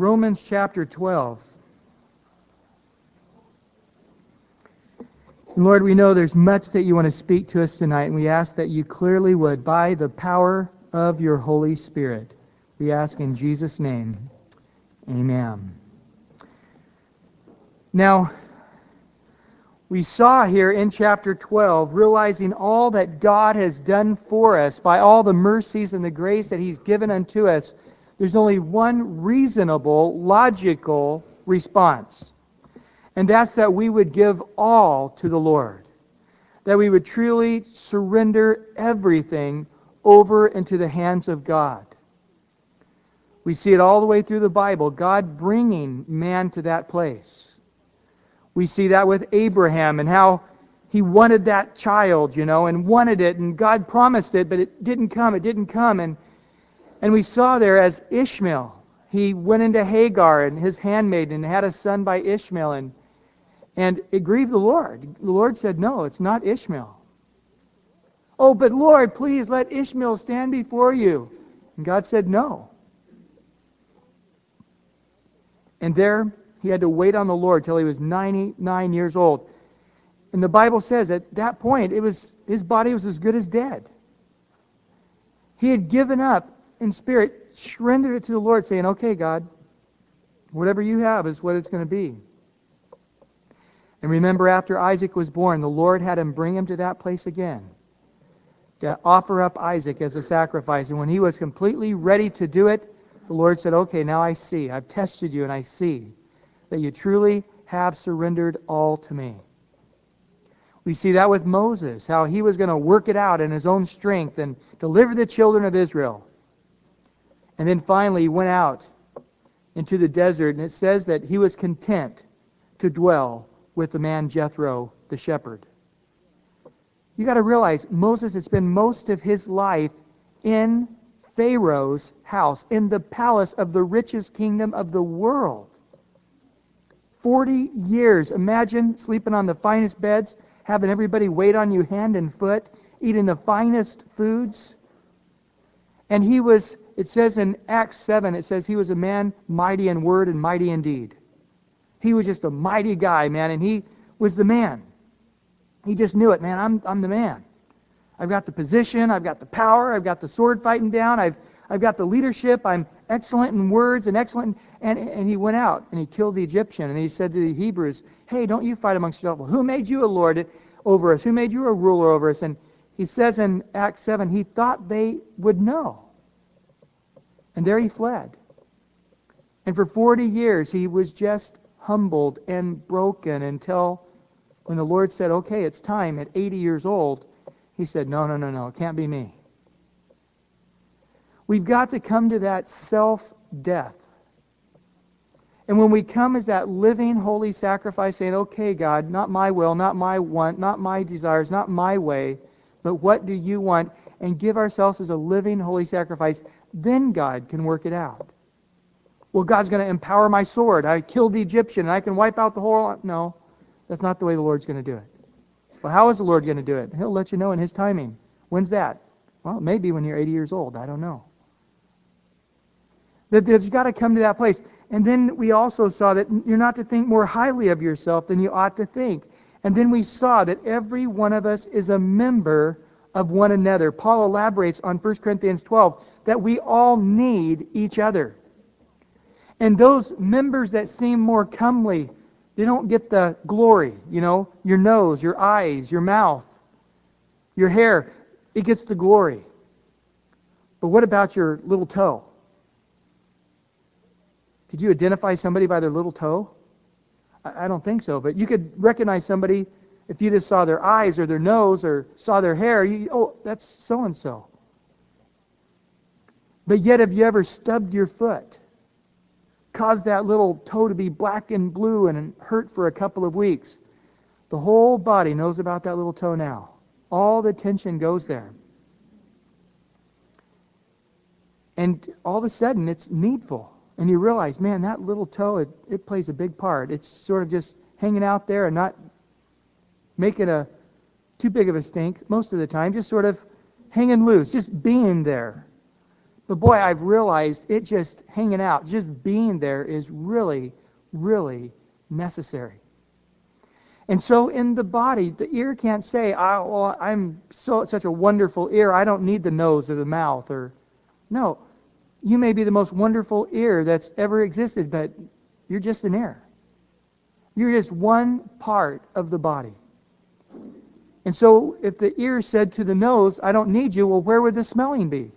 Romans chapter 12. Lord, we know there's much that you want to speak to us tonight, and we ask that you clearly would by the power of your Holy Spirit. We ask in Jesus' name. Amen. Now, we saw here in chapter 12, realizing all that God has done for us by all the mercies and the grace that He's given unto us, there's only one reasonable, logical response. And that's that we would give all to the Lord. That we would truly surrender everything over into the hands of God. We see it all the way through the Bible, God bringing man to that place. We see that with Abraham and how he wanted that child, you know, and wanted it, and God promised it, but it didn't come, it didn't come. And, and we saw there as Ishmael, he went into Hagar and his handmaid and had a son by Ishmael, and, and it grieved the Lord. The Lord said, No, it's not Ishmael. Oh, but Lord, please let Ishmael stand before you. And God said, No. And there he had to wait on the Lord till he was 99 years old. And the Bible says at that point it was his body was as good as dead. He had given up in spirit, surrendered it to the Lord, saying, Okay, God, whatever you have is what it's going to be. And remember, after Isaac was born, the Lord had him bring him to that place again to offer up Isaac as a sacrifice. And when he was completely ready to do it, the Lord said, Okay, now I see. I've tested you and I see that you truly have surrendered all to me. We see that with Moses, how he was going to work it out in his own strength and deliver the children of Israel. And then finally, he went out into the desert, and it says that he was content to dwell with the man Jethro, the shepherd. You got to realize Moses had spent most of his life in Pharaoh's house, in the palace of the richest kingdom of the world. 40 years. Imagine sleeping on the finest beds, having everybody wait on you hand and foot, eating the finest foods. And he was, it says in Acts 7, it says he was a man mighty in word and mighty in deed. He was just a mighty guy, man, and he was the man. He just knew it, man. I'm, I'm the man. I've got the position, I've got the power, I've got the sword fighting down, I've, I've got the leadership, I'm excellent in words and excellent. And, and he went out and he killed the Egyptian. And he said to the Hebrews, Hey, don't you fight amongst yourselves. Who made you a Lord over us? Who made you a ruler over us? And he says in Acts 7, he thought they would know. And there he fled. And for 40 years, he was just humbled and broken until when the Lord said, Okay, it's time at 80 years old he said, No, no, no, no, it can't be me. We've got to come to that self death. And when we come as that living, holy sacrifice, saying, Okay, God, not my will, not my want, not my desires, not my way, but what do you want? And give ourselves as a living, holy sacrifice, then God can work it out. Well, God's going to empower my sword. I killed the Egyptian and I can wipe out the whole. No, that's not the way the Lord's going to do it. Well, how is the Lord going to do it? He'll let you know in His timing. When's that? Well, maybe when you're 80 years old. I don't know. That there's got to come to that place. And then we also saw that you're not to think more highly of yourself than you ought to think. And then we saw that every one of us is a member of one another. Paul elaborates on 1 Corinthians 12 that we all need each other. And those members that seem more comely, they don't get the glory, you know, your nose, your eyes, your mouth, your hair. It gets the glory. But what about your little toe? Could you identify somebody by their little toe? I, don't think so. But you could recognize somebody if you just saw their eyes or their nose or saw their hair. You, oh, that's so and so. But yet, have you ever stubbed your foot? caused that little toe to be black and blue and hurt for a couple of weeks. The whole body knows about that little toe now. All the tension goes there. And all of a sudden, it's needful. And you realize, man, that little toe, it, it plays a big part. It's sort of just hanging out there and not making a too big of a stink most of the time, just sort of hanging loose, just being there. But boy, I've realized it just hanging out, just being there is really, really necessary. And so in the body, the ear can't say, oh, well, I'm so such a wonderful ear, I don't need the nose or the mouth or no. You may be the most wonderful ear that's ever existed, but you're just an ear. You're just one part of the body. And so if the ear said to the nose, I don't need you, well, where would the smelling be?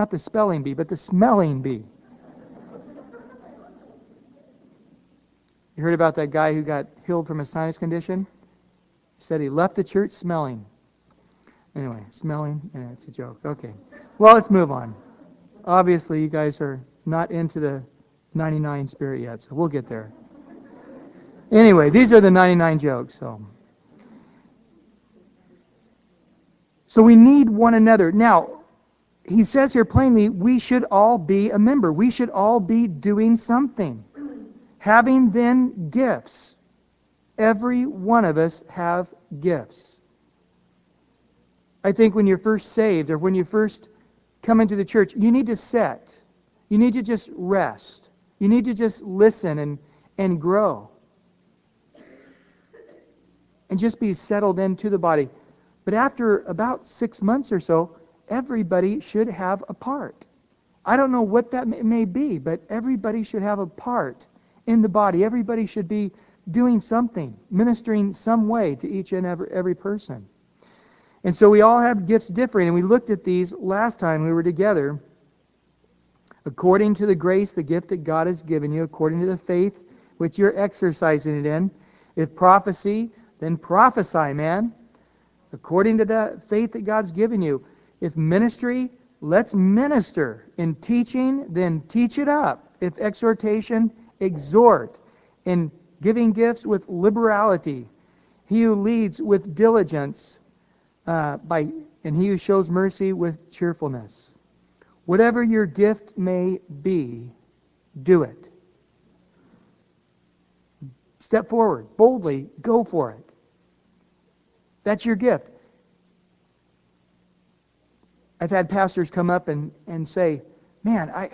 Not the spelling bee, but the smelling bee. You heard about that guy who got healed from a sinus condition? He said he left the church smelling. Anyway, smelling, yeah, it's a joke. Okay. Well, let's move on. Obviously, you guys are not into the 99 spirit yet, so we'll get there. Anyway, these are the 99 jokes, so. So we need one another. Now, he says here plainly, we should all be a member. We should all be doing something. Having then gifts. Every one of us have gifts. I think when you're first saved or when you first come into the church, you need to set. You need to just rest. You need to just listen and, and grow. And just be settled into the body. But after about six months or so, everybody should have a part. I don't know what that may be, but everybody should have a part in the body. Everybody should be doing something, ministering some way to each and every, every person. And so we all have gifts different, and we looked at these last time we were together. According to the grace, the gift that God has given you, according to the faith which you're exercising it in. If prophecy, then prophesy, man. According to the faith that God's given you. If ministry, let's minister. In teaching, then teach it up. If exhortation, exhort. In giving gifts with liberality. He who leads with diligence, uh, by, and he who shows mercy with cheerfulness. Whatever your gift may be, do it. Step forward, boldly, go for it. That's your gift. I've had pastors come up and, and say, Man, I,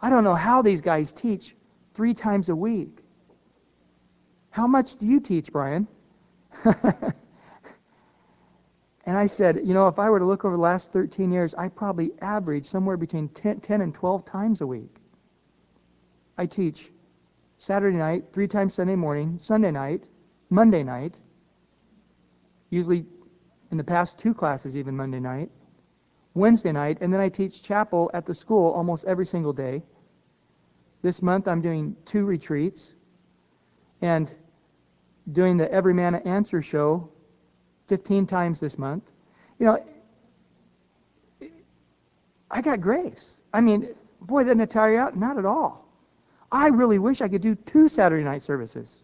I don't know how these guys teach three times a week. How much do you teach, Brian? and I said, You know, if I were to look over the last 13 years, I probably average somewhere between 10, 10 and 12 times a week. I teach Saturday night, three times Sunday morning, Sunday night, Monday night, usually in the past two classes, even Monday night. Wednesday night, and then I teach chapel at the school almost every single day. This month I'm doing two retreats and doing the Every Man Answer show 15 times this month. You know, I got grace. I mean, boy, doesn't it tire you out? Not at all. I really wish I could do two Saturday night services.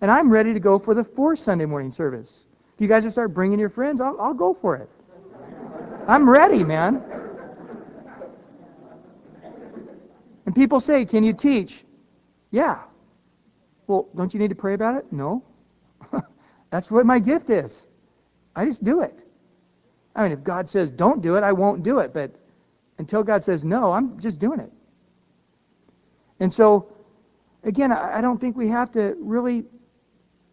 And I'm ready to go for the fourth Sunday morning service. If you guys will start bringing your friends, I'll, I'll go for it. I'm ready, man. And people say, Can you teach? Yeah. Well, don't you need to pray about it? No. That's what my gift is. I just do it. I mean, if God says don't do it, I won't do it. But until God says no, I'm just doing it. And so, again, I don't think we have to really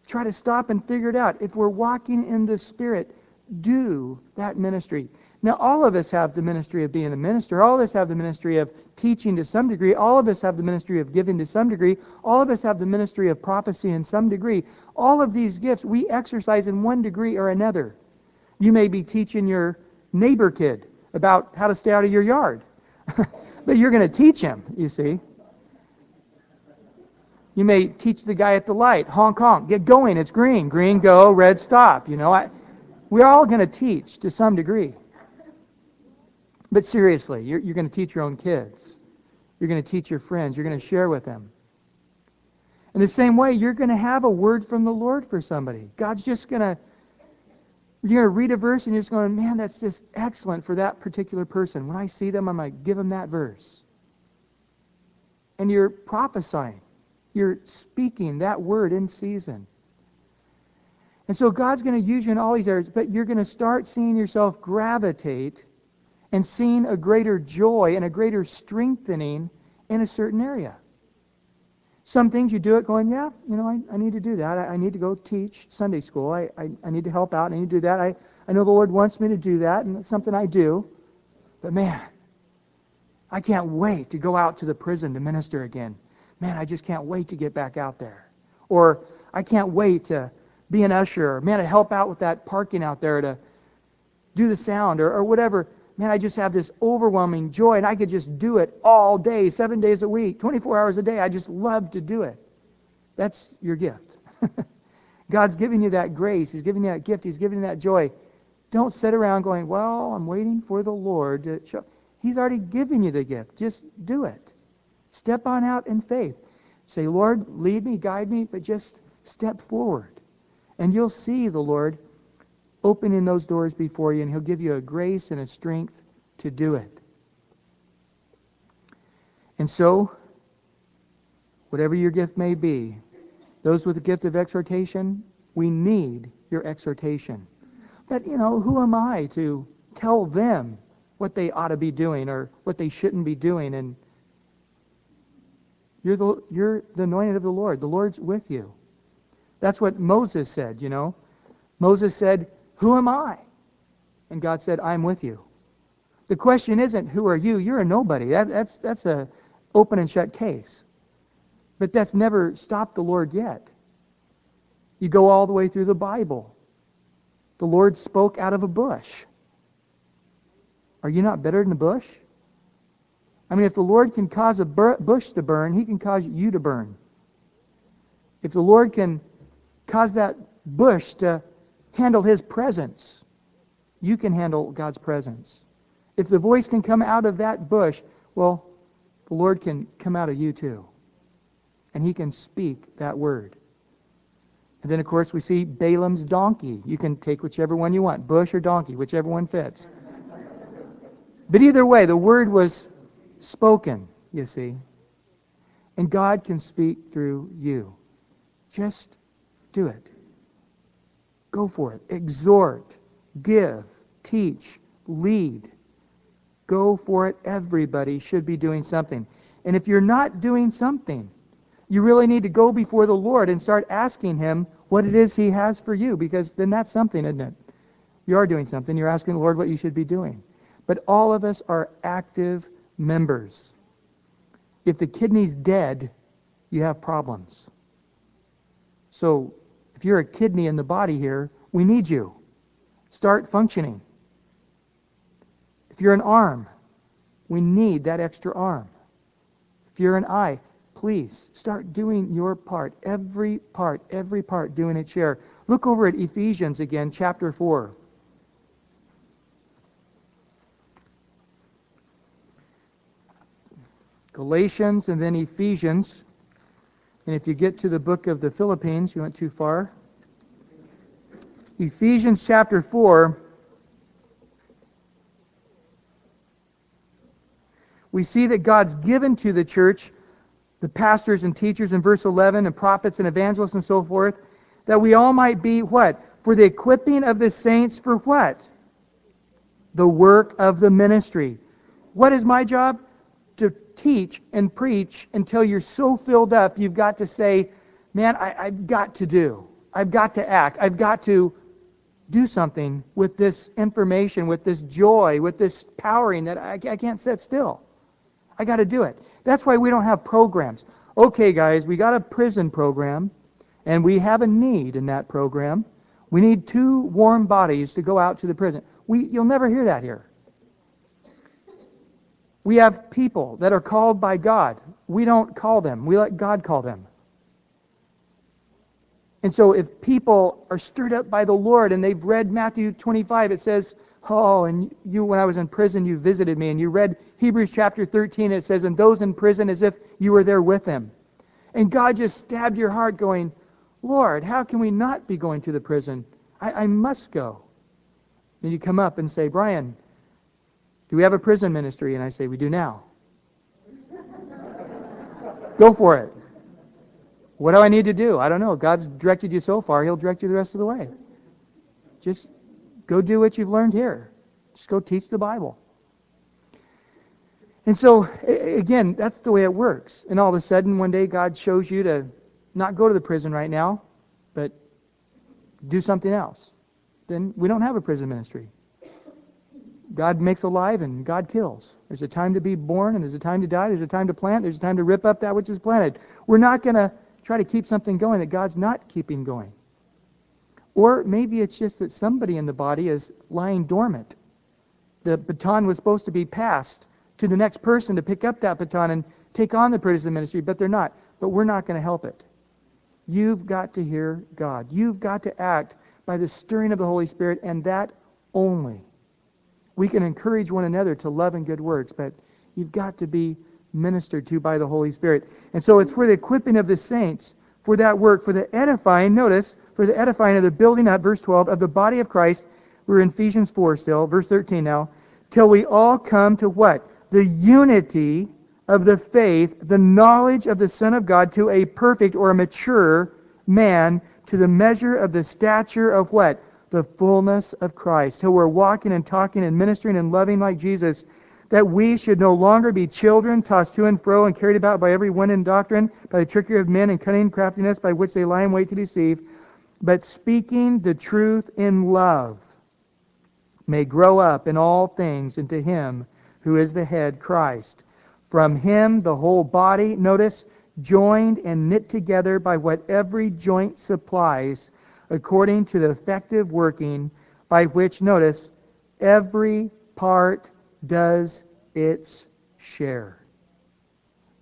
try to stop and figure it out. If we're walking in the Spirit, do that ministry. Now, all of us have the ministry of being a minister. All of us have the ministry of teaching to some degree. All of us have the ministry of giving to some degree. All of us have the ministry of prophecy in some degree. All of these gifts we exercise in one degree or another. You may be teaching your neighbor kid about how to stay out of your yard, but you're going to teach him, you see. You may teach the guy at the light, honk honk, get going, it's green, green go, red stop. You know, I, we're all going to teach to some degree. But seriously, you're, you're going to teach your own kids. You're going to teach your friends. You're going to share with them. In the same way, you're going to have a word from the Lord for somebody. God's just going to, you're going to read a verse and you're just going, man, that's just excellent for that particular person. When I see them, I'm like, give them that verse. And you're prophesying. You're speaking that word in season. And so God's going to use you in all these areas, but you're going to start seeing yourself gravitate and seeing a greater joy and a greater strengthening in a certain area. Some things you do it going, yeah, you know, I, I need to do that. I, I need to go teach Sunday school. I, I, I need to help out. I need to do that. I, I know the Lord wants me to do that, and it's something I do. But man, I can't wait to go out to the prison to minister again. Man, I just can't wait to get back out there. Or I can't wait to be an usher. Man, to help out with that parking out there to do the sound or, or whatever. Man, I just have this overwhelming joy, and I could just do it all day, seven days a week, 24 hours a day. I just love to do it. That's your gift. God's giving you that grace. He's giving you that gift. He's giving you that joy. Don't sit around going, Well, I'm waiting for the Lord to show. He's already given you the gift. Just do it. Step on out in faith. Say, Lord, lead me, guide me, but just step forward. And you'll see the Lord opening those doors before you, and He'll give you a grace and a strength to do it. And so, whatever your gift may be, those with the gift of exhortation, we need your exhortation. But, you know, who am I to tell them what they ought to be doing or what they shouldn't be doing? And you're the, you're the anointed of the Lord. The Lord's with you. That's what Moses said, you know. Moses said, Who am I? And God said, I'm with you. The question isn't, Who are you? You're a nobody. That, that's, that's a open and shut case. But that's never stopped the Lord yet. You go all the way through the Bible. The Lord spoke out of a bush. Are you not better than a bush? I mean, if the Lord can cause a bush to burn, He can cause you to burn. If the Lord can cause that bush to handle His presence, you can handle God's presence. If the voice can come out of that bush, well, the Lord can come out of you too. And He can speak that word. And then, of course, we see Balaam's donkey. You can take whichever one you want, bush or donkey, whichever one fits. But either way, the word was spoken, you see. And God can speak through you. Just do it. Go for it. Exhort, give, teach, lead. Go for it. Everybody should be doing something. And if you're not doing something, you really need to go before the Lord and start asking Him what it is He has for you, because then that's something, isn't it? You are doing something. You're asking the Lord what you should be doing. But all of us are active members. If the kidney's dead, you have problems. So if you're a kidney in the body here, we need you. Start functioning. If you're an arm, we need that extra arm. If you're an eye, please start doing your part. Every part, every part doing its share. Look over at Ephesians again, chapter 4. Galatians and then Ephesians. And if you get to the book of the Philippians, you went too far. Ephesians chapter 4. We see that God's given to the church the pastors and teachers in verse 11 and prophets and evangelists and so forth that we all might be what? For the equipping of the saints for what? The work of the ministry. What is my job? Teach and preach until you're so filled up, you've got to say, man, I, I've got to do. I've got to act. I've got to do something with this information, with this joy, with this powering that I, I can't sit still. I got to do it. That's why we don't have programs. Okay, guys, we got a prison program, and we have a need in that program. We need two warm bodies to go out to the prison. We, you'll never hear that here. We have people that are called by God. We don't call them, we let God call them. And so if people are stirred up by the Lord and they've read Matthew 25, it says, Oh, and you, when I was in prison, you visited me. And you read Hebrews chapter 13, it says, And those in prison as if you were there with them. And God just stabbed your heart, going, Lord, how can we not be going to the prison? I, I must go. Then you come up and say, Brian, do we have a prison ministry? And I say, We do now. Go for it. What do I need to do? I don't know. God's directed you so far, He'll direct you the rest of the way. Just go do what you've learned here. Just go teach the Bible. And so, again, that's the way it works. And all of a sudden, one day, God shows you to not go to the prison right now, but do something else. Then we don't have a prison ministry. God makes alive and God kills. There's a time to be born and there's a time to die. There's a time to plant. There's a time to rip up that which is planted. We're not going to try to keep something going that God's not keeping going. Or maybe it's just that somebody in the body is lying dormant. The baton was supposed to be passed to the next person to pick up that baton and take on the prison ministry, but they're not. But we're not going to help it. You've got to hear God. You've got to act by the stirring of the Holy Spirit, and that only. We can encourage one another to love and good works, but you've got to be ministered to by the Holy Spirit. And so it's for the equipping of the saints for that work, for the edifying, notice, for the edifying of the building up, verse 12, of the body of Christ. We're in Ephesians 4 still, verse 13 now. Till we all come to what? the unity of the faith, the knowledge of the Son of God, to a perfect or a mature man, to the measure of the stature of what? The fullness of Christ. So we're walking and talking and ministering and loving like Jesus, that we should no longer be children tossed to and fro and carried about by every wind and doctrine, by the trickery of men and cunning craftiness by which they lie in wait to deceive, but speaking the truth in love may grow up in all things into him who is the head, Christ. From him, the whole body, notice, joined and knit together by what every joint supplies, according to the effective working by which, notice, every part does its share,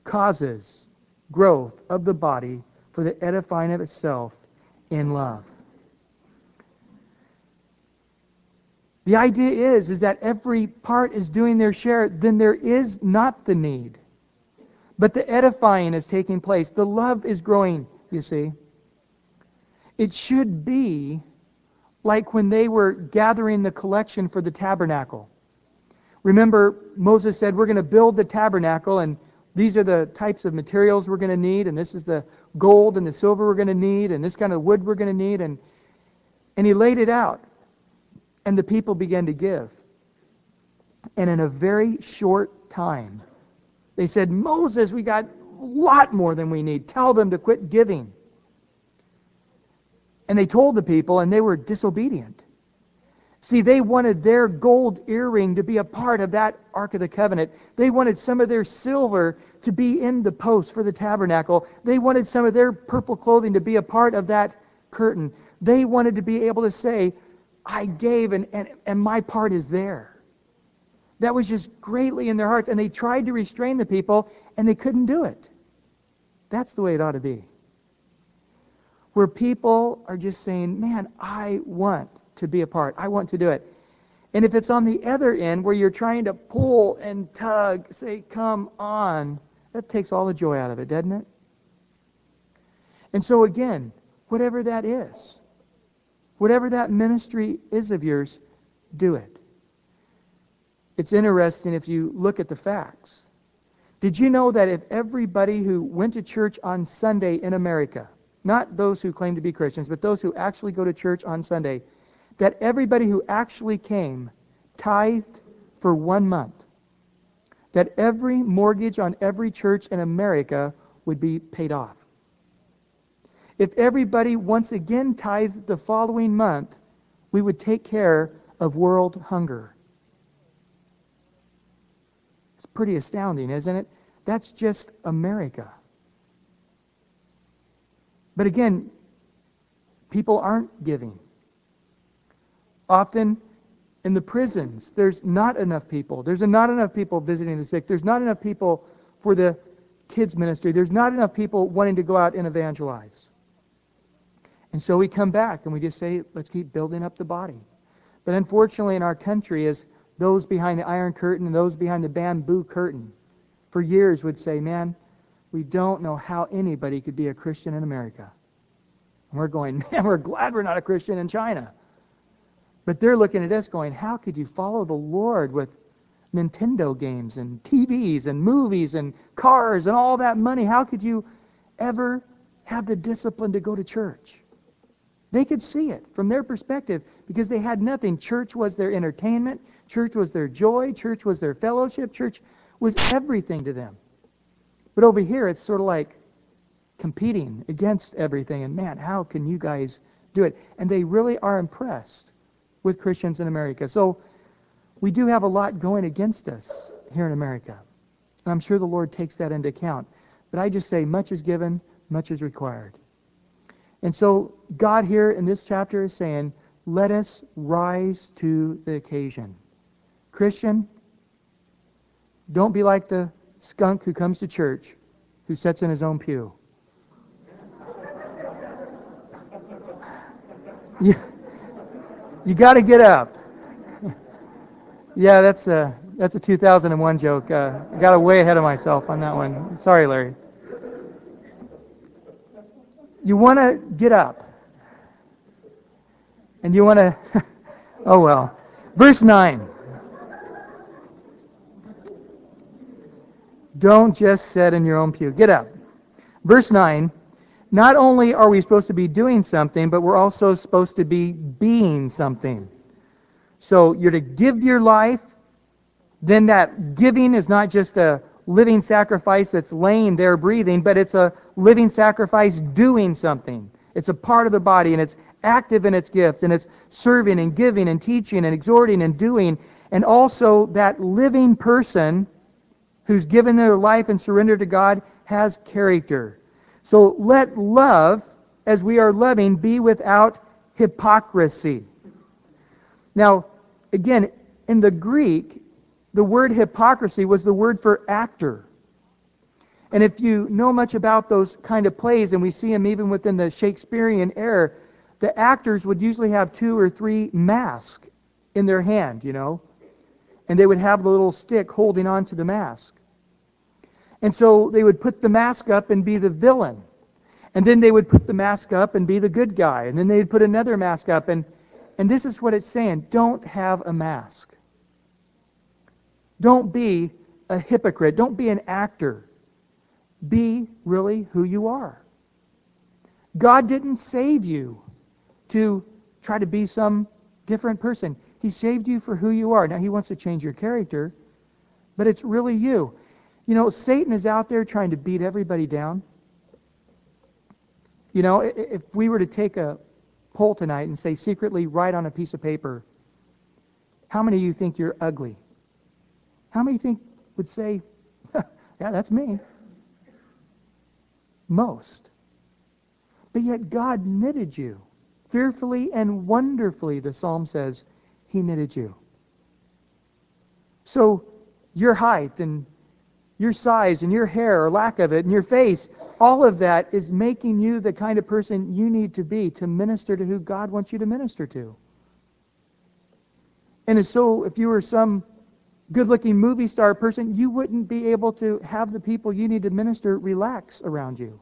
causes growth of the body for the edifying of itself in love. The idea is, is that every part is doing their share, then there is not the need. But the edifying is taking place. The love is growing, you see. It should be like when they were gathering the collection for the tabernacle. Remember, Moses said, We're going to build the tabernacle, and these are the types of materials we're going to need, and this is the gold and the silver we're going to need, and this kind of wood we're going to need. And, and he laid it out. And the people began to give. And in a very short time, they said, Moses, we got a lot more than we need. Tell them to quit giving. And they told the people, and they were disobedient. See, they wanted their gold earring to be a part of that Ark of the Covenant. They wanted some of their silver to be in the post for the tabernacle. They wanted some of their purple clothing to be a part of that curtain. They wanted to be able to say, I gave and, and, and my part is there. That was just greatly in their hearts. And they tried to restrain the people, and they couldn't do it. That's the way it ought to be. Where people are just saying, man, I want to be a part. I want to do it. And if it's on the other end where you're trying to pull and tug, say, come on, that takes all the joy out of it, doesn't it? And so, again, whatever that is, Whatever that ministry is of yours, do it. It's interesting if you look at the facts. Did you know that if everybody who went to church on Sunday in America, not those who claim to be Christians, but those who actually go to church on Sunday, that everybody who actually came tithed for one month, that every mortgage on every church in America would be paid off? If everybody once again tithed the following month, we would take care of world hunger. It's pretty astounding, isn't it? That's just America. But again, people aren't giving. Often in the prisons, there's not enough people. There's not enough people visiting the sick. There's not enough people for the kids' ministry. There's not enough people wanting to go out and evangelize. And so we come back and we just say, let's keep building up the body. But unfortunately, in our country, as those behind the Iron Curtain and those behind the bamboo curtain for years would say, man, we don't know how anybody could be a Christian in America. And we're going, man, we're glad we're not a Christian in China. But they're looking at us going, how could you follow the Lord with Nintendo games and TVs and movies and cars and all that money? How could you ever have the discipline to go to church? They could see it from their perspective because they had nothing. Church was their entertainment, church was their joy, church was their fellowship, church was everything to them. But over here, it's sort of like competing against everything. And man, how can you guys do it? And they really are impressed with Christians in America. So we do have a lot going against us here in America. And I'm sure the Lord takes that into account. But I just say, much is given, much is required. And so God here in this chapter is saying, let us rise to the occasion. Christian, don't be like the skunk who comes to church, who sits in his own pew. you you got to get up. yeah, that's a that's a 2001 joke. Uh, I got way ahead of myself on that one. Sorry, Larry. You want to get up, and you want to. oh well. Verse nine. Don't just sit in your own pew. Get up. Verse 9 Not only are we supposed to be doing something, but we're also supposed to be being something. So you're to give your life, then that giving is not just a living sacrifice that's laying there breathing, but it's a living sacrifice doing something. It's a part of the body, and it's active in its gift, and it's serving and giving and teaching and exhorting and doing. And also, that living person who's given their life and surrendered to God has character. So let love, as we are loving, be without hypocrisy. Now, again, in the Greek, the word hypocrisy was the word for actor. And if you know much about those kind of plays, and we see them even within the Shakespearean era, the actors would usually have two or three masks in their hand, you know. And they would have the little stick holding on to the mask. And so they would put the mask up and be the villain. And then they would put the mask up and be the good guy. And then they'd put another mask up. And, and this is what it's saying don't have a mask. Don't be a hypocrite. Don't be an actor. Be really who you are. God didn't save you to try to be some different person. He saved you for who you are. Now, He wants to change your character, but it's really you. You know, Satan is out there trying to beat everybody down. You know, if we were to take a poll tonight and say secretly write on a piece of paper, how many of you think you're ugly? How many think would say, yeah, that's me? Most. But yet God knitted you. Fearfully and wonderfully, the psalm says, He knitted you. So your height and your size and your hair or lack of it and your face, all of that is making you the kind of person you need to be to minister to who God wants you to minister to. And so if you were some good-looking movie star person, you wouldn't be able to have the people you need to minister relax around you.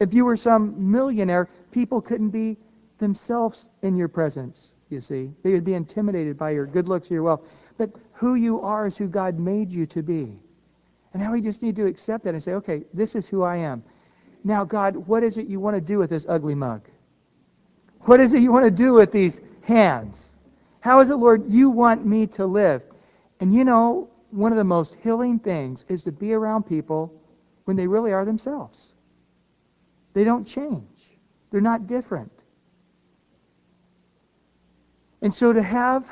If you were some millionaire, people couldn't be themselves in your presence, you see. They would be intimidated by your good looks or your wealth. But who you are is who God made you to be. And now we just need to accept that and say, okay, this is who I am. Now, God, what is it you want to do with this ugly mug? What is it you want to do with these hands? How is it, Lord, you want me to live? And you know, one of the most healing things is to be around people when they really are themselves. They don't change, they're not different. And so to have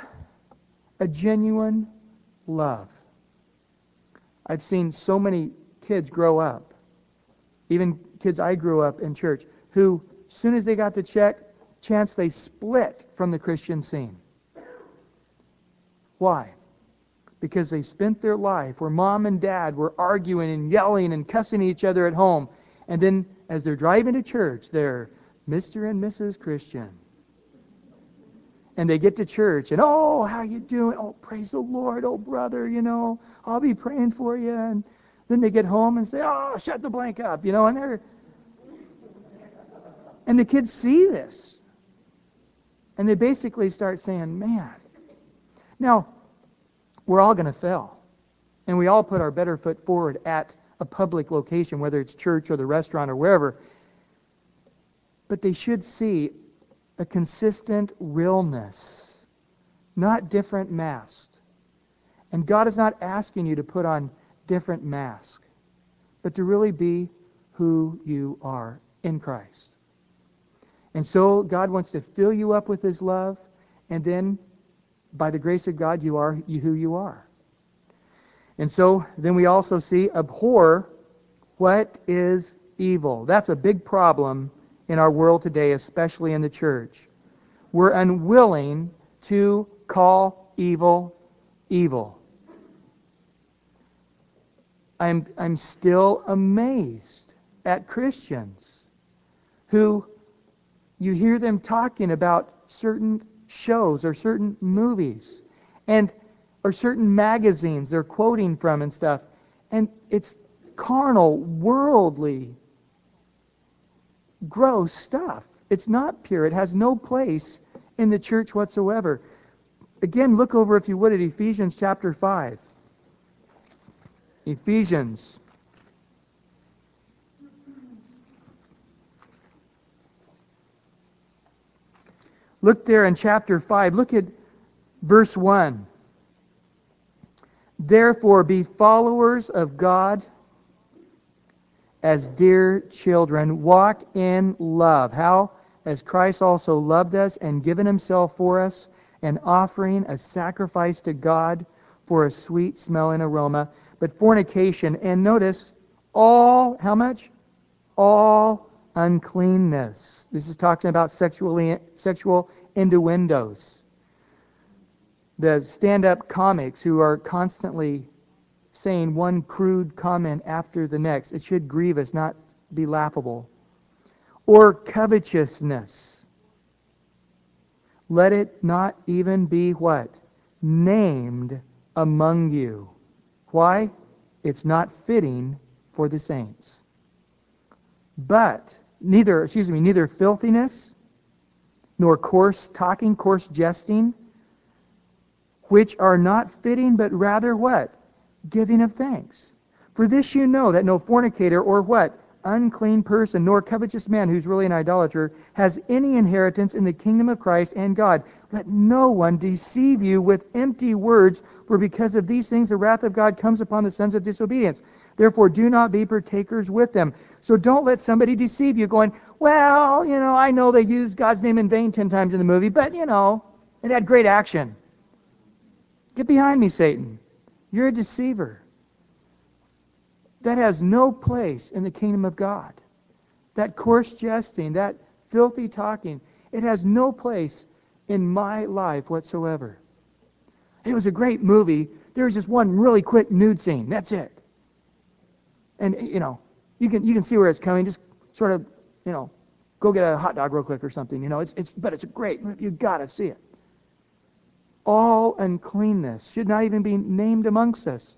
a genuine love I've seen so many kids grow up, even kids I grew up in church, who, as soon as they got the check, chance they split from the Christian scene. Why? Because they spent their life where mom and dad were arguing and yelling and cussing each other at home. And then as they're driving to church, they're Mr. and Mrs. Christian and they get to church and oh how you doing? Oh praise the lord oh brother you know i'll be praying for you. And then they get home and say oh shut the blank up you know and they're and the kids see this. And they basically start saying man now we're all going to fail. And we all put our better foot forward at a public location whether it's church or the restaurant or wherever. But they should see a consistent realness, not different masks. And God is not asking you to put on different masks, but to really be who you are in Christ. And so God wants to fill you up with his love, and then by the grace of God, you are who you are. And so then we also see abhor what is evil. That's a big problem in our world today, especially in the church. We're unwilling to call evil evil. I'm, I'm still amazed at Christians who you hear them talking about certain shows or certain movies and or certain magazines they're quoting from and stuff and it's carnal worldly gross stuff. It's not pure. It has no place in the church whatsoever. Again look over if you would at Ephesians chapter 5 Ephesians. Look there in chapter 5. Look at verse 1. Therefore, be followers of God as dear children. Walk in love. How? As Christ also loved us and given himself for us, an offering, a sacrifice to God for a sweet smelling aroma. But fornication, and notice, all, how much? All uncleanness. This is talking about sexually, sexual innuendos. The stand up comics who are constantly saying one crude comment after the next. It should grieve us, not be laughable. Or covetousness. Let it not even be what? Named among you. Why? It's not fitting for the saints. But neither, excuse me, neither filthiness, nor coarse talking, coarse jesting, which are not fitting, but rather what? Giving of thanks. For this you know that no fornicator or what? Unclean person, nor covetous man who's really an idolater, has any inheritance in the kingdom of Christ and God. Let no one deceive you with empty words, for because of these things the wrath of God comes upon the sons of disobedience. Therefore, do not be partakers with them. So don't let somebody deceive you, going, well, you know, I know they used God's name in vain ten times in the movie, but, you know, it had great action. Get behind me, Satan. You're a deceiver. That has no place in the kingdom of God. That coarse jesting, that filthy talking, it has no place in my life whatsoever. It was a great movie. There's just one really quick nude scene. That's it and you know, you can you can see where it's coming. Just sort of, you know, go get a hot dog real quick or something. You know, it's it's but it's a great. Movie. You got to see it. All uncleanness should not even be named amongst us.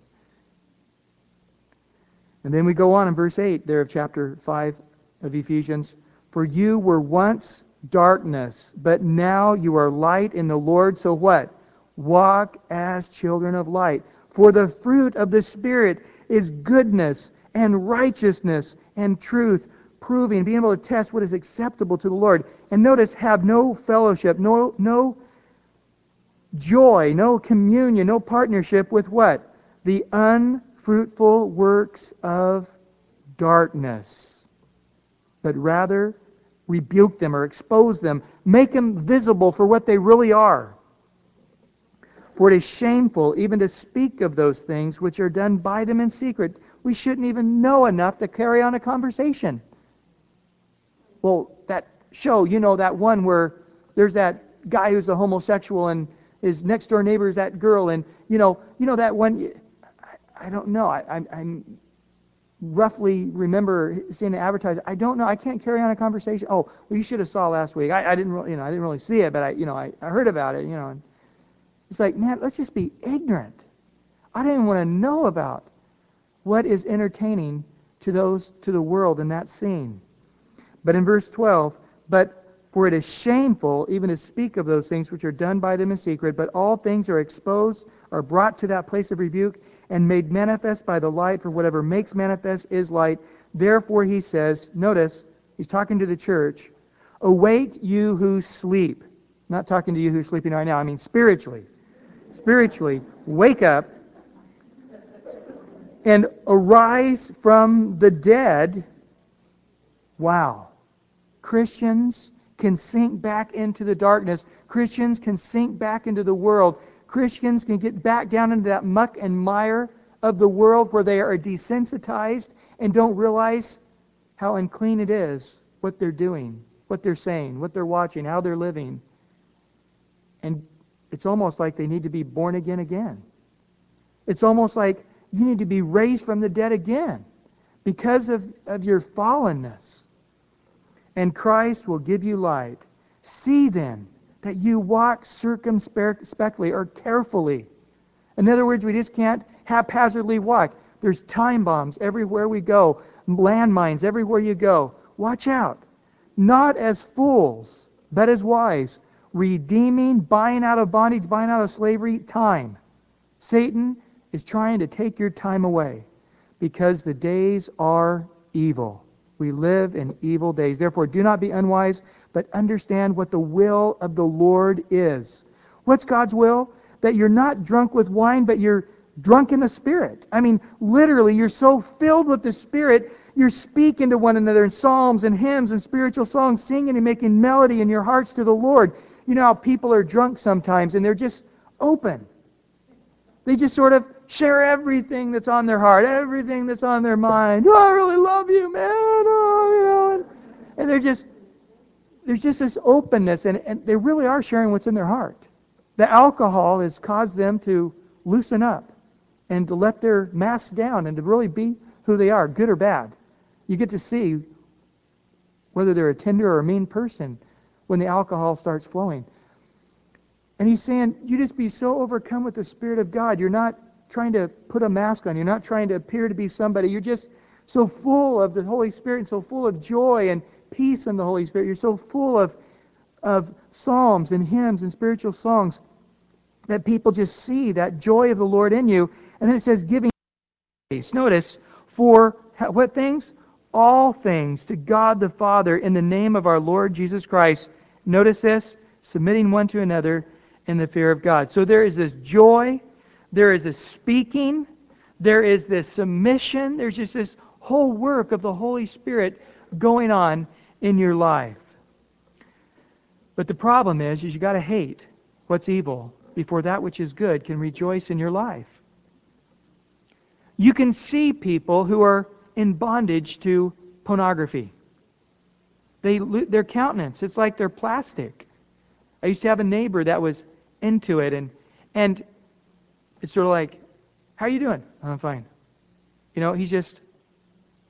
And then we go on in verse 8 there of chapter 5 of Ephesians. For you were once darkness, but now you are light in the Lord. So what? Walk as children of light. For the fruit of the Spirit is goodness and righteousness and truth, proving, being able to test what is acceptable to the Lord. And notice, have no fellowship, no, no joy, no communion, no partnership with what? The unfruitful works of darkness. But rather, rebuke them or expose them, make them visible for what they really are. For it is shameful even to speak of those things which are done by them in secret. We shouldn't even know enough to carry on a conversation. Well, that show, you know, that one where there's that guy who's a homosexual and his next door neighbor is that girl, and you know, you know that one. I, don't know. I, I'm roughly remember seeing the advertisement. I don't know. I can't carry on a conversation. Oh, well, you should have saw last week. I, I didn't, really, you know, I didn't really see it, but I, you know, I, I heard about it. You know, and it's like, man, let's just be ignorant. I don't even want to know about what is entertaining to those to the world in that scene. But in verse 12, but for it is shameful even to speak of those things which are done by them in secret, but all things are exposed, are brought to that place of rebuke, and made manifest by the light, for whatever makes manifest is light. Therefore, he says, notice, he's talking to the church, Awake, you who sleep. not talking to you who's sleeping right now, I mean spiritually. Spiritually, wake up and arise from the dead. Wow. Christians can sink back into the darkness. Christians can sink back into the world. Christians can get back down into that muck and mire of the world where they are desensitized and don't realize how unclean it is what they're doing, what they're saying, what they're watching, how they're living. And it's almost like they need to be born again again. It's almost like you need to be raised from the dead again because of, of your fallenness. And Christ will give you light. See then that you walk circumspectly or carefully. In other words, we just can't haphazardly walk. There's time bombs everywhere we go, landmines everywhere you go. Watch out. Not as fools, but as wise, redeeming, buying out of bondage, buying out of slavery, time. Satan is trying to take your time away because the days are evil. We live in evil days. Therefore, do not be unwise, but understand what the will of the Lord is. What's God's will? That you're not drunk with wine, but you're drunk in the Spirit. I mean, literally, you're so filled with the Spirit, you're speaking to one another in psalms and hymns and spiritual songs, singing and making melody in your hearts to the Lord. You know how people are drunk sometimes and they're just open. They just sort of share everything that's on their heart, everything that's on their mind. Oh, I really love you, man. Oh, you know, and, and they're just there's just this openness, and, and they really are sharing what's in their heart. The alcohol has caused them to loosen up and to let their masks down and to really be who they are, good or bad. You get to see whether they're a tender or a mean person when the alcohol starts flowing. And he's saying, you just be so overcome with the Spirit of God. You're not trying to put a mask on. You're not trying to appear to be somebody. You're just so full of the Holy Spirit and so full of joy and peace in the Holy Spirit. You're so full of, of psalms and hymns and spiritual songs that people just see that joy of the Lord in you. And then it says, giving grace. Notice, for what things? All things to God the Father in the name of our Lord Jesus Christ. Notice this, submitting one to another in the fear of God. So there is this joy there is a speaking, there is this submission, there's just this whole work of the Holy Spirit going on in your life. But the problem is, is you got to hate what's evil before that which is good can rejoice in your life. You can see people who are in bondage to pornography. They their countenance, it's like they're plastic. I used to have a neighbor that was into it and and it's sort of like, how are you doing? I'm fine. You know, he's just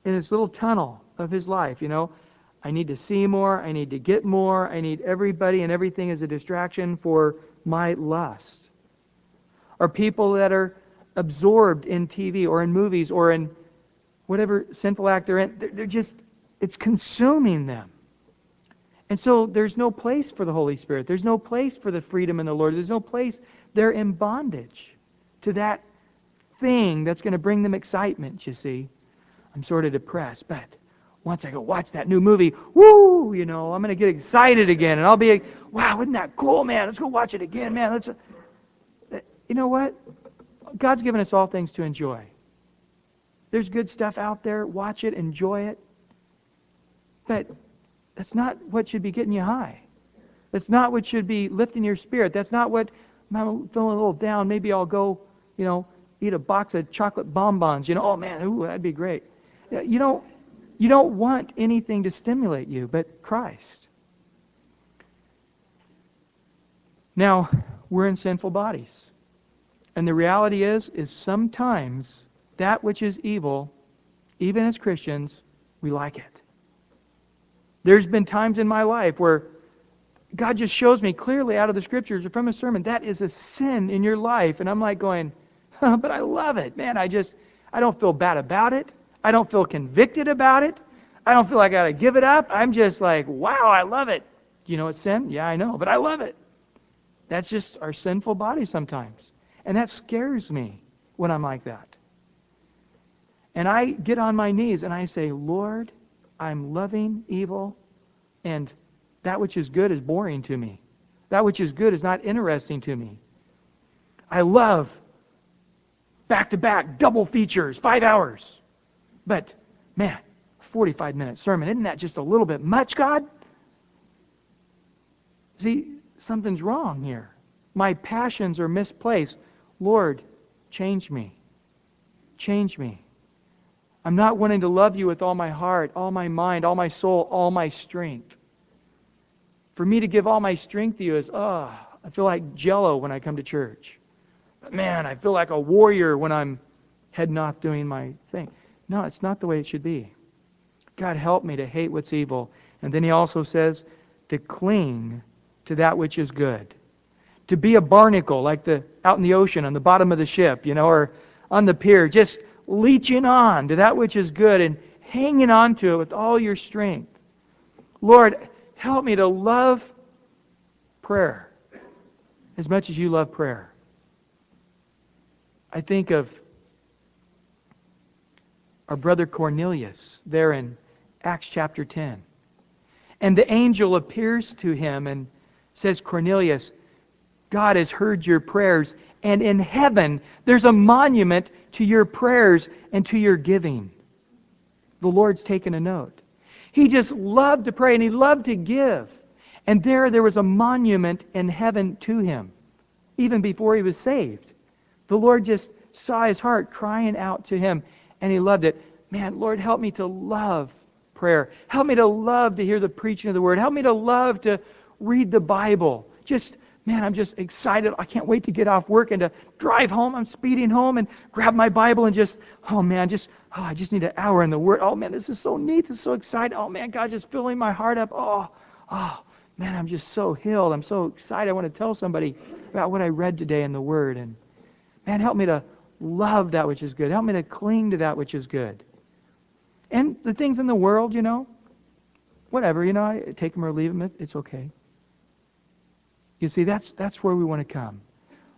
in this little tunnel of his life, you know. I need to see more. I need to get more. I need everybody and everything as a distraction for my lust. Or people that are absorbed in TV or in movies or in whatever sinful act they're in. They're just, it's consuming them. And so there's no place for the Holy Spirit. There's no place for the freedom in the Lord. There's no place. They're in bondage to that thing that's going to bring them excitement, you see. I'm sort of depressed, but once I go watch that new movie, woo, you know, I'm going to get excited again, and I'll be like, wow, isn't that cool, man? Let's go watch it again, man. Let's. Uh, you know what? God's given us all things to enjoy. There's good stuff out there. Watch it, enjoy it. But that's not what should be getting you high. That's not what should be lifting your spirit. That's not what I'm feeling a little down. Maybe I'll go you know, eat a box of chocolate bonbons. You know, oh man, ooh, that'd be great. You don't, you don't want anything to stimulate you but Christ. Now, we're in sinful bodies. And the reality is, is sometimes that which is evil, even as Christians, we like it. There's been times in my life where God just shows me clearly out of the scriptures or from a sermon, that is a sin in your life. And I'm like going, but I love it. Man, I just, I don't feel bad about it. I don't feel convicted about it. I don't feel like I got to give it up. I'm just like, wow, I love it. You know it's sin? Yeah, I know, but I love it. That's just our sinful body sometimes. And that scares me when I'm like that. And I get on my knees and I say, Lord, I'm loving evil, and that which is good is boring to me. That which is good is not interesting to me. I love back to back double features, five hours. But, man, 45 minute sermon, isn't that just a little bit much, God? See, something's wrong here. My passions are misplaced. Lord, change me. Change me. I'm not wanting to love you with all my heart, all my mind, all my soul, all my strength. For me to give all my strength to you is, oh, I feel like jello when I come to church. Man, I feel like a warrior when I'm heading off doing my thing. No, it's not the way it should be. God, help me to hate what's evil. And then he also says to cling to that which is good. To be a barnacle, like the out in the ocean on the bottom of the ship, you know, or on the pier, just leeching on to that which is good and hanging on to it with all your strength. Lord, help me to love prayer as much as you love prayer. I think of our brother Cornelius there in Acts chapter 10. And the angel appears to him and says, Cornelius, God has heard your prayers, and in heaven there's a monument to your prayers and to your giving. The Lord's taken a note. He just loved to pray and he loved to give. And there, there was a monument in heaven to him, even before he was saved. The Lord just saw his heart crying out to him, and he loved it. Man, Lord, help me to love prayer. Help me to love to hear the preaching of the word. Help me to love to read the Bible. Just man, I'm just excited. I can't wait to get off work and to drive home. I'm speeding home and grab my Bible and just, oh man, just, oh, I just need an hour in the Word. Oh man, this is so neat. This is so exciting. Oh man, God just filling my heart up. Oh, oh, man, I'm just so healed. I'm so excited. I want to tell somebody about what I read today in the Word. And man, help me to love that which is good. Help me to cling to that which is good. And the things in the world, you know, whatever, you know, I take them or leave them. It's okay. You see, that's, that's where we want to come.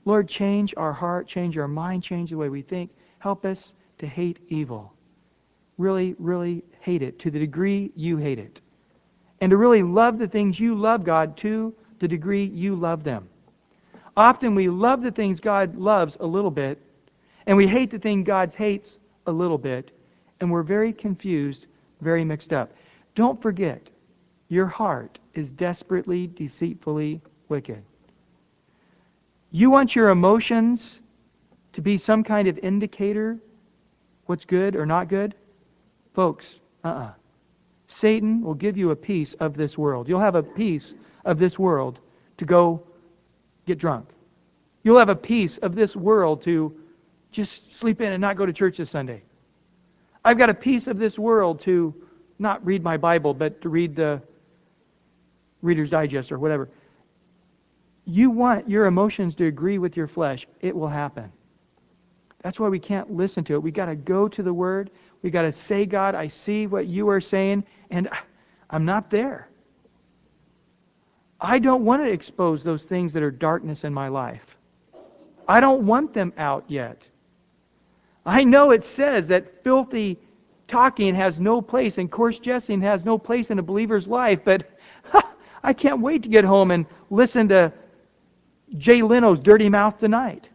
Lord, change our heart, change our mind, change the way we think. Help us to hate evil. Really, really hate it to the degree you hate it. And to really love the things you love, God, to the degree you love them. Often we love the things God loves a little bit, and we hate the thing God hates a little bit, and we're very confused, very mixed up. Don't forget, your heart is desperately, deceitfully wicked. You want your emotions to be some kind of indicator what's good or not good? Folks, uh uh-uh. uh Satan will give you a piece of this world. You'll have a piece of this world to go get drunk. You'll have a piece of this world to just sleep in and not go to church this Sunday. I've got a piece of this world to not read my Bible, but to read the Reader's Digest or whatever you want your emotions to agree with your flesh, it will happen. That's why we can't listen to it. We've got to go to the Word. We've got to say, God, I see what you are saying, and I'm not there. I don't want to expose those things that are darkness in my life. I don't want them out yet. I know it says that filthy talking has no place and coarse jesting has no place in a believer's life, but I can't wait to get home and listen to Jay Leno's dirty mouth tonight.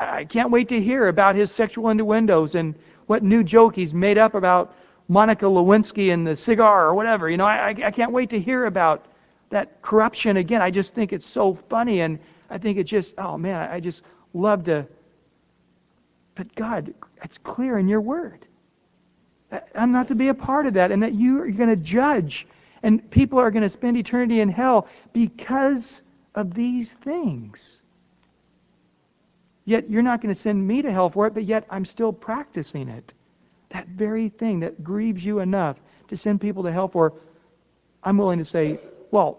I can't wait to hear about his sexual innuendos and what new joke he's made up about Monica Lewinsky and the cigar or whatever. You know, I, I can't wait to hear about that corruption again. I just think it's so funny, and I think it just, oh man, I just love to. But God, it's clear in your word. I'm not to be a part of that, and that you are going to judge, and people are going to spend eternity in hell because of these things. Yet you're not going to send me to hell for it, but yet I'm still practicing it. That very thing that grieves you enough to send people to hell for, I'm willing to say, well,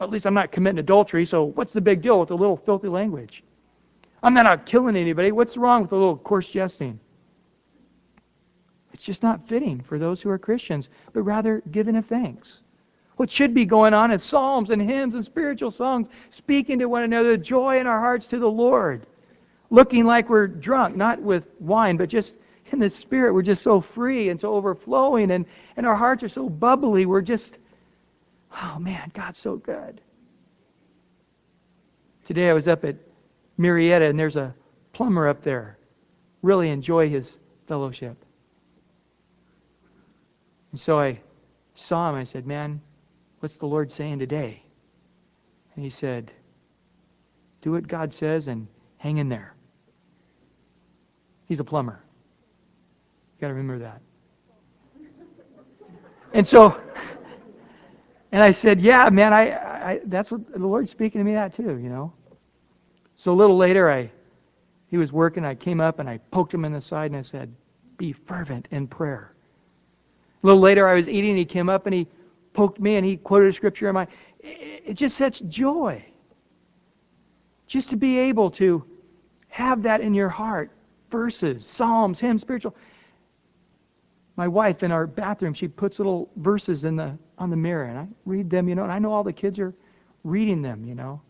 at least I'm not committing adultery, so what's the big deal with a little filthy language? I'm not out killing anybody. What's wrong with a little coarse jesting? It's just not fitting for those who are Christians, but rather giving of thanks. What should be going on is psalms and hymns and spiritual songs, speaking to one another, joy in our hearts to the Lord. Looking like we're drunk, not with wine, but just in the spirit. We're just so free and so overflowing, and, and our hearts are so bubbly. We're just, Oh man, God's so good. Today I was up at Marietta and there's a plumber up there. Really enjoy his fellowship. And so I saw him. I said, Man, what's the Lord saying today? And he said, Do what God says and hang in there. He's a plumber. You got to remember that. And so, and I said, Yeah, man, I, I, that's what the Lord's speaking to me that too, you know. So a little later, I, he was working. I came up and I poked him in the side and I said, Be fervent in prayer. A little later, I was eating. And he came up and he poked me and he quoted a scripture in my. It's just such joy. Just to be able to have that in your heart. Verses, psalms, hymns, spiritual. My wife in our bathroom, she puts little verses in the on the mirror, and I read them, you know, and I know all the kids are reading them, you know.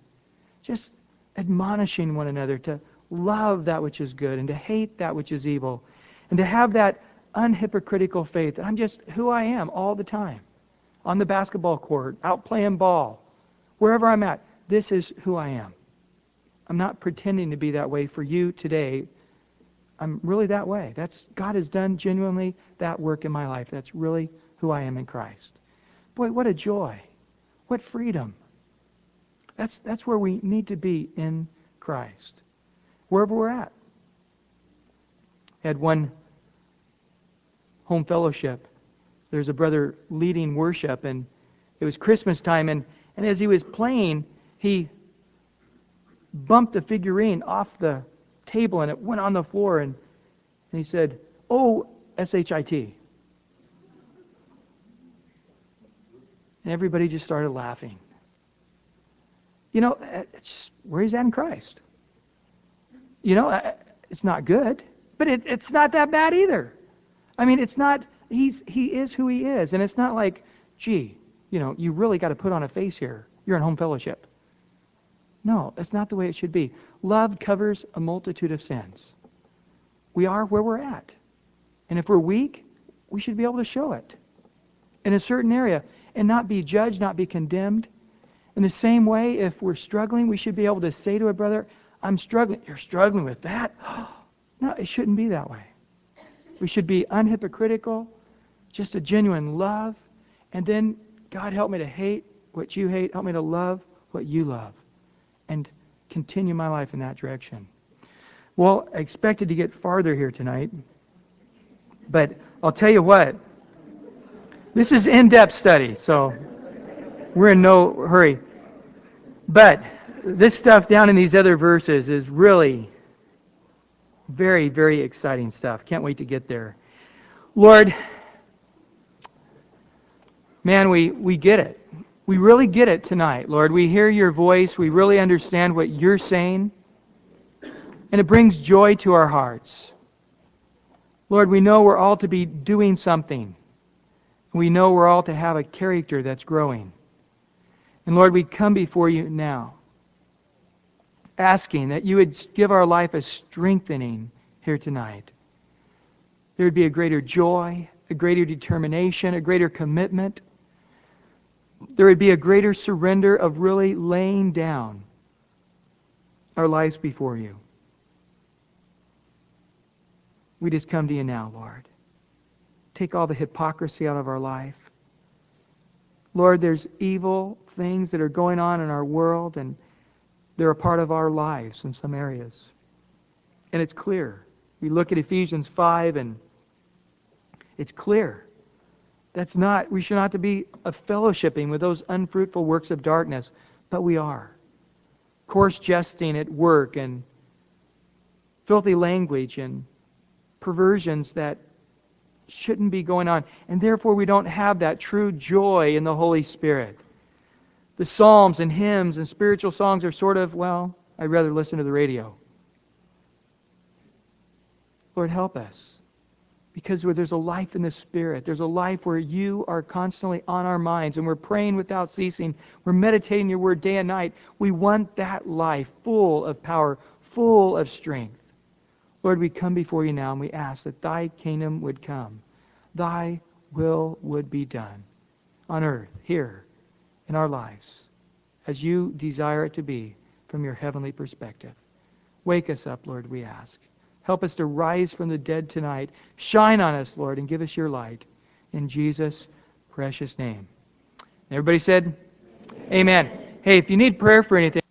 Just admonishing one another to love that which is good and to hate that which is evil and to have that unhypocritical faith I'm just who I am all the time on the basketball court, out playing ball, wherever I'm at. This is who I am. I'm not pretending to be that way for you today. I'm really that way. That's God has done genuinely that work in my life. That's really who I am in Christ. Boy, what a joy. What freedom. That's that's where we need to be in Christ. Wherever we're at. I had one home fellowship. There's a brother leading worship, and it was Christmas time, and, and as he was playing, he bumped a figurine off the table and it went on the floor, and, and he said, Oh, S H I T. And everybody just started laughing. You know, uh, it's where he's at in Christ. You know, uh, it's not good, but it, it's not that bad either. I mean, it's not, he's, he is who he is. And it's not like, gee, you know, you really got to put on a face here. You're in home fellowship. No, that's not the way it should be. Love covers a multitude of sins. We are where we're at. And if we're weak, we should be able to show it in a certain area and not be judged, not be condemned. In the same way, if we're struggling, we should be able to say to a brother, I'm struggling. You're struggling with that? no, it shouldn't be that way. We should be unhypocritical, just a genuine love. And then, God, help me to hate what you hate. Help me to love what you love. And continue my life in that direction. Well, I expected to get farther here tonight. But I'll tell you what, this is in depth study, so we're in no hurry. But this stuff down in these other verses is really very, very exciting stuff. Can't wait to get there. Lord, man, we, we get it. We really get it tonight, Lord. We hear your voice. We really understand what you're saying. And it brings joy to our hearts. Lord, we know we're all to be doing something. We know we're all to have a character that's growing. And Lord, we come before you now asking that you would give our life a strengthening here tonight. There would be a greater joy, a greater determination, a greater commitment. There would be a greater surrender of really laying down our lives before you. We just come to you now, Lord. Take all the hypocrisy out of our life. Lord, there's evil things that are going on in our world, and they're a part of our lives in some areas. And it's clear. We look at Ephesians 5 and it's clear. That's not, we should not to be a fellowshipping with those unfruitful works of darkness, but we are. Coarse jesting at work and filthy language and perversions that shouldn't be going on. And therefore, we don't have that true joy in the Holy Spirit the psalms and hymns and spiritual songs are sort of, well, I'd rather listen to the radio. Lord, help us. Because there's a life in the Spirit. There's a life where you are constantly on our minds and we're praying without ceasing. We're meditating your word day and night. We want that life full of power, full of strength. Lord, we come before you now and we ask that thy kingdom would come. Thy will would be done on earth, here, in our lives as you desire it to be from your heavenly perspective. Wake us up, Lord, we ask. Help us to rise from the dead tonight. Shine on us, Lord, and give us your light. In Jesus' precious name. Everybody said, Amen. Hey, if you need prayer for anything,